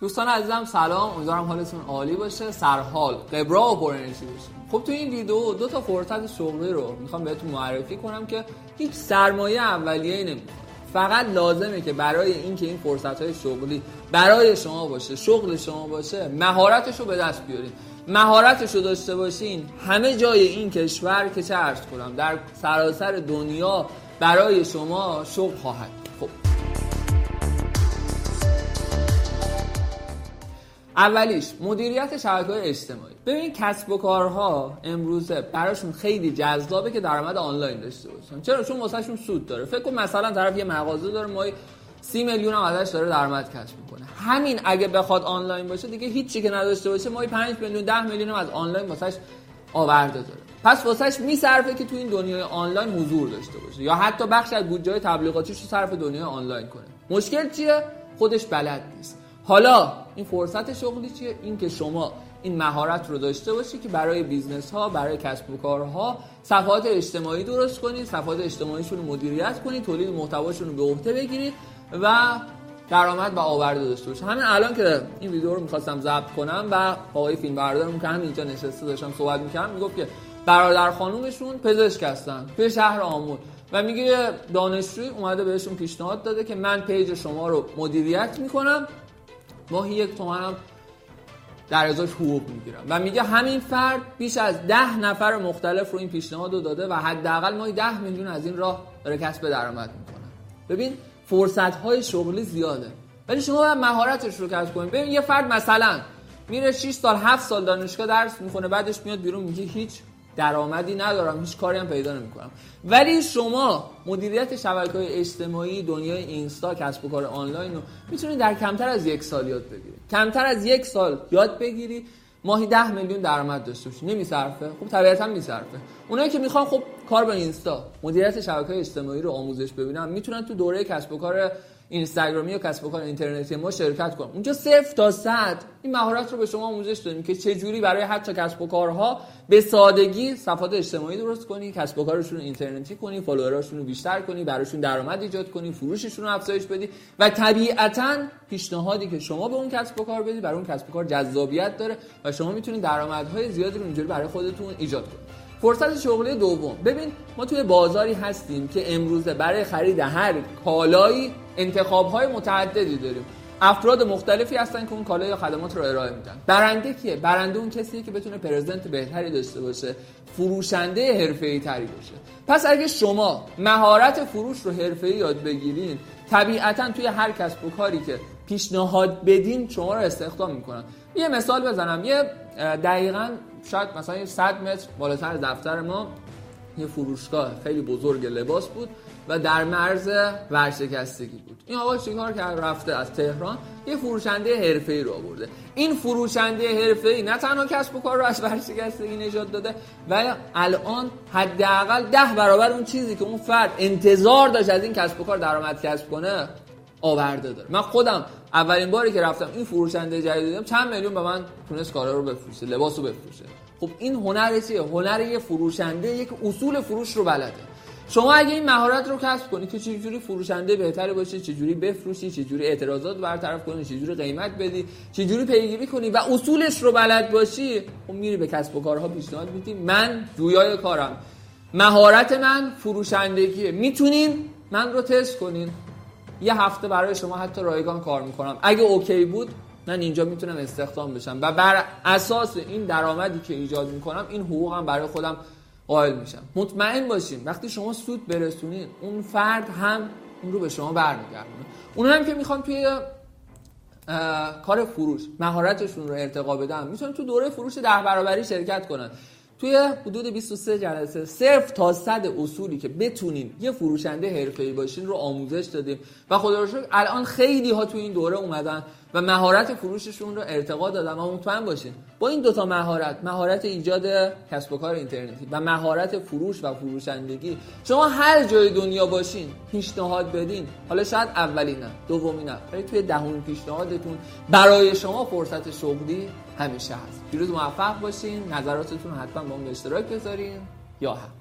دوستان عزیزم سلام. امیدوارم حالتون عالی باشه. سرحال. قبرا و پر انرژی باشه خب تو این ویدیو دو تا فرصت شغلی رو می‌خوام بهتون معرفی کنم که هیچ سرمایه اولیه نمی‌خواد فقط لازمه که برای اینکه این فرصت های شغلی برای شما باشه شغل شما باشه مهارتش رو به دست بیارین. مهارتش رو داشته باشین. همه جای این کشور که چه کنم در سراسر دنیا برای شما شغل خواهد. اولیش مدیریت شبکه های اجتماعی. ببینید کسب و کارها امروزه براشون خیلی جذابه که درآمد آنلاین داشته باشن. چرا؟ چون واسهشون سود داره. فکر کن مثلا طرف یه مغازه داره ما سی میلیون هم ازش داره درآمد کسب می‌کنه. همین اگه بخواد آنلاین باشه دیگه هیچی که نداشته باشه ما 5 میلیون 10 میلیون هم از آنلاین واسش آورده داره. پس واسهش میصرفه که تو این دنیای آنلاین حضور داشته باشه یا حتی بخش از بودجه تبلیغاتیش رو صرف دنیای آنلاین کنه. مشکل چیه؟ خودش بلد نیست. حالا این فرصت شغلی چیه؟ این که شما این مهارت رو داشته باشی که برای business ها برای کسب و کارها صفحات اجتماعی درست کنید صفحات اجتماعیشون رو مدیریت کنید تولید محتواشون رو به عهده بگیرید و درآمد و آورده داشته باشه همین الان که این ویدیو رو می‌خواستم ضبط کنم و آقای فیلم بردارم که همینجا نشسته داشتم صحبت می‌کردم می‌گفت که برادر خانومشون پزشک هستن توی شهر آمل و میگه دانشجوی اومده بهشون پیشنهاد داده که من پیج شما رو مدیریت می‌کنم ماهی یک تومنم در ازاش حقوق می‌گیرم. و میگه همین فرد بیش از ده نفر مختلف رو این پیشنهاد رو داده و حداقل ماهی ده میلیون از این راه داره کسب درآمد می‌کنه. ببین فرصت های شغلی زیاده. ولی شما باید مهارتش رو کسب کنید ببین یه فرد مثلا میره 6 سال 7 سال دانشگاه درس می‌کنه بعدش میاد بیرون میگه هیچ درآمدی ندارم هیچ کاری هم پیدا نمی‌کنم. ولی شما مدیریت شبکه های اجتماعی دنیای اینستا کسب و کار آنلاین رو می‌تونید در کمتر از یک سال یاد بگیرید. کمتر از یک سال یاد بگیری ماهی ده میلیون درآمد داشته باشی. نمیصرفه. خب طبیعتا میصرفه. اونایی که می‌خوان خب کار با اینستا مدیریت شبکه اجتماعی رو آموزش ببینن می‌تونن تو دوره کسب و کار اینستاگرامی یا کسب و کار اینترنتی ما شرکت کنم اونجا صفر تا صد. این مهارت رو به شما آموزش دادیم که چه جوری برای حتی کسب و کارها به سادگی صفحات اجتماعی درست کنی کسب و کارشون رو اینترنتی کنی فالووراشون رو بیشتر کنی براشون درآمد ایجاد کنی فروششون رو افزایش بدی و طبیعتا پیشنهادی که شما به اون کسب و کار بدی برای اون کسب و کار جذابیت داره و شما می‌تونید درآمدهای زیادی رو اینجوری برای خودتون ایجاد کنید. فرصت شغلی دوم. ببین ما توی بازاری هستیم که امروزه برای خرید هر کالایی انتخاب های متعددی داریم. افراد مختلفی هستن که اون کالا یا خدمات رو ارائه میدن. برنده کیه؟ برنده اون کسیه که بتونه پرزنت بهتری داشته باشه فروشنده حرفه‌ای تری باشه. پس اگه شما مهارت فروش رو حرفه‌ای یاد بگیرین طبیعتا توی هر کسب و کاری که پیشنهاد بدین شما رو استخدام می‌کنن. یه مثال بزنم. یه دقیقا شاید مثلا 100 متر بالاتر دفتر ما یه فروشگاه خیلی بزرگ لباس بود و در مرز ورشکستگی بود. این آقا چیکار کرد؟ رفته از تهران یه فروشنده حرفه‌ای رو آورده. این فروشنده حرفه‌ای نه تنها کسب و کار رو از ورشکستگی نجات داده و الان حداقل ده برابر اون چیزی که اون فرد انتظار داشت از این کسب و کار درآمد کسب کنه آورده داره. من خودم اولین باری که رفتم این فروشنده جدید دیدم چند میلیون به من تونست کارا رو بفروشه لباس رو بفروشه. خب این هنر چیه؟ هنر یه فروشنده یک اصول فروش رو بلده. شما اگه این مهارت رو کسب کنی که چجوری فروشنده بهتری باشی چجوری بفروشی چجوری اعتراضات برطرف کنی چجوری قیمت بدی چجوری پیگیری کنی و اصولش رو بلد باشی خب میری به کسب و کارها پیشنهاد میدی. من جویای کارم. مهارت من فروشندگیه. می‌تونین من رو تست کنین. یه هفته برای شما حتی رایگان کار می‌کنم. اگه اوکی بود من اینجا می‌تونم استخدام بشم. و بر اساس این درآمدی که ایجاد می‌کنم این حقوقم برای خودم قائل میشم. مطمئن باشین وقتی شما سود برسونین اون فرد هم اون رو به شما برمیگردونه. اون هم که می‌خوان توی کار فروش مهارتشون رو ارتقا بدن می‌تونن تو دوره فروش ده برابری شرکت کنن. توی حدود 23 جلسه صرف تا صد اصولی که بتونین یه فروشنده حرفه‌ای باشین رو آموزش دادیم. و خدا رو شکر الان خیلی ها تو این دوره اومدن و مهارت فروششون رو ارتقا دادن و مطمئن باشین. با این دوتا مهارت مهارت ایجاد کسب و کار اینترنتی و مهارت فروش و فروشندگی شما هر جای دنیا باشین پیشنهاد بدین. حالا شاید اولی نه دومی نه ولی توی دهمین پیشنهادتون برای شما فرصت شغلی همیشه هست. پیروز موفق باشین نظراتتون حتما با هم اشتراک بذارین یا هم